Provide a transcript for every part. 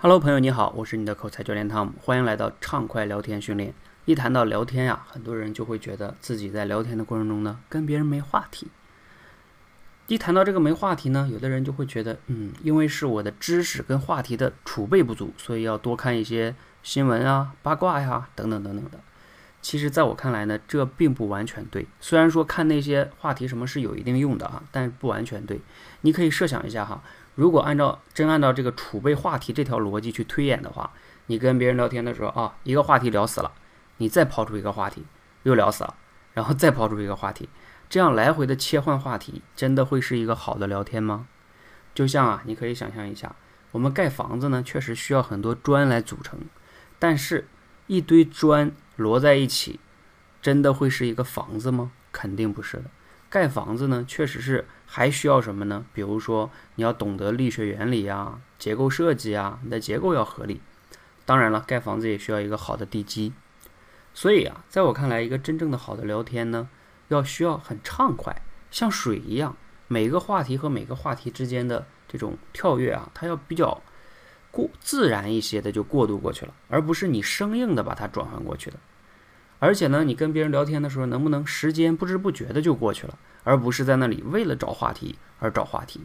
Hello，朋友你好，我是你的口才教练汤姆，欢迎来到畅快聊天训练。一谈到聊天呀，很多人就会觉得自己在聊天的过程中呢，跟别人没话题。一谈到这个没话题呢，有的人就会觉得，嗯，因为是我的知识跟话题的储备不足，所以要多看一些新闻啊、八卦呀等等等等的。其实，在我看来呢，这并不完全对。虽然说看那些话题什么是有一定用的啊，但不完全对。你可以设想一下哈。如果按照真按照这个储备话题这条逻辑去推演的话，你跟别人聊天的时候啊，一个话题聊死了，你再抛出一个话题，又聊死了，然后再抛出一个话题，这样来回的切换话题，真的会是一个好的聊天吗？就像啊，你可以想象一下，我们盖房子呢，确实需要很多砖来组成，但是一堆砖摞在一起，真的会是一个房子吗？肯定不是的。盖房子呢，确实是还需要什么呢？比如说，你要懂得力学原理啊，结构设计啊，你的结构要合理。当然了，盖房子也需要一个好的地基。所以啊，在我看来，一个真正的好的聊天呢，要需要很畅快，像水一样，每个话题和每个话题之间的这种跳跃啊，它要比较过自然一些的就过渡过去了，而不是你生硬的把它转换过去的。而且呢，你跟别人聊天的时候，能不能时间不知不觉的就过去了，而不是在那里为了找话题而找话题？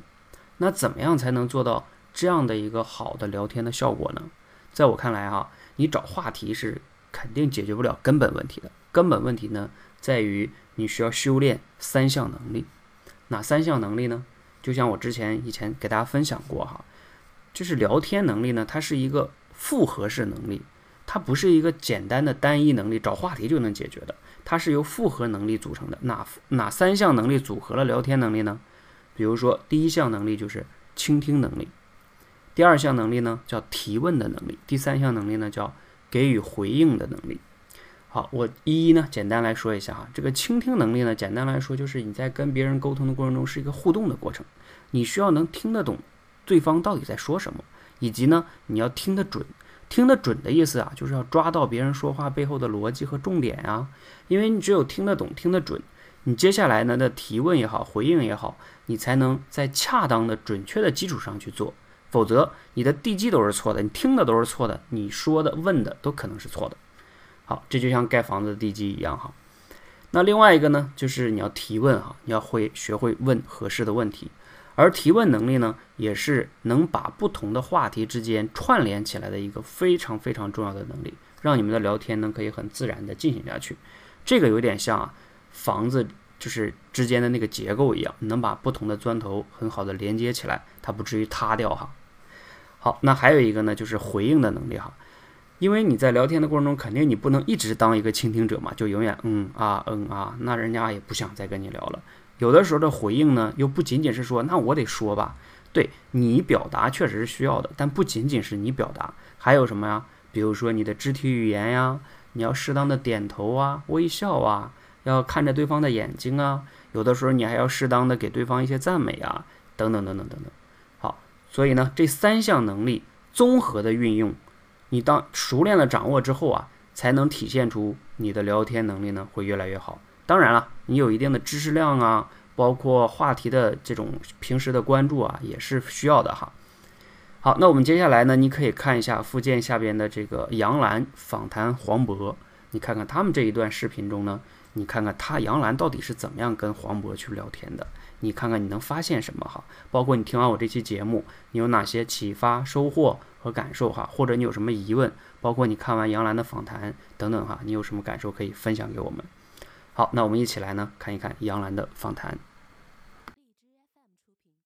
那怎么样才能做到这样的一个好的聊天的效果呢？在我看来啊，你找话题是肯定解决不了根本问题的。根本问题呢，在于你需要修炼三项能力。哪三项能力呢？就像我之前以前给大家分享过哈，就是聊天能力呢，它是一个复合式能力。它不是一个简单的单一能力，找话题就能解决的。它是由复合能力组成的。哪哪三项能力组合了聊天能力呢？比如说，第一项能力就是倾听能力，第二项能力呢叫提问的能力，第三项能力呢叫给予回应的能力。好，我一一呢简单来说一下哈。这个倾听能力呢，简单来说就是你在跟别人沟通的过程中是一个互动的过程，你需要能听得懂对方到底在说什么，以及呢你要听得准。听得准的意思啊，就是要抓到别人说话背后的逻辑和重点啊。因为你只有听得懂、听得准，你接下来呢的提问也好、回应也好，你才能在恰当的、准确的基础上去做。否则，你的地基都是错的，你听的都是错的，你说的、问的都可能是错的。好，这就像盖房子的地基一样哈。那另外一个呢，就是你要提问哈，你要会学会问合适的问题。而提问能力呢，也是能把不同的话题之间串联起来的一个非常非常重要的能力，让你们的聊天呢可以很自然的进行下去。这个有点像啊房子就是之间的那个结构一样，能把不同的砖头很好的连接起来，它不至于塌掉哈。好，那还有一个呢，就是回应的能力哈，因为你在聊天的过程中，肯定你不能一直当一个倾听者嘛，就永远嗯啊嗯啊，那人家也不想再跟你聊了。有的时候的回应呢，又不仅仅是说，那我得说吧，对你表达确实是需要的，但不仅仅是你表达，还有什么呀？比如说你的肢体语言呀，你要适当的点头啊、微笑啊，要看着对方的眼睛啊，有的时候你还要适当的给对方一些赞美啊，等等等等等等。好，所以呢，这三项能力综合的运用，你当熟练的掌握之后啊，才能体现出你的聊天能力呢会越来越好。当然了，你有一定的知识量啊，包括话题的这种平时的关注啊，也是需要的哈。好，那我们接下来呢，你可以看一下附件下边的这个杨澜访谈黄渤，你看看他们这一段视频中呢，你看看他杨澜到底是怎么样跟黄渤去聊天的，你看看你能发现什么哈？包括你听完我这期节目，你有哪些启发、收获和感受哈？或者你有什么疑问，包括你看完杨澜的访谈等等哈，你有什么感受可以分享给我们？好，那我们一起来呢看一看杨澜的访谈。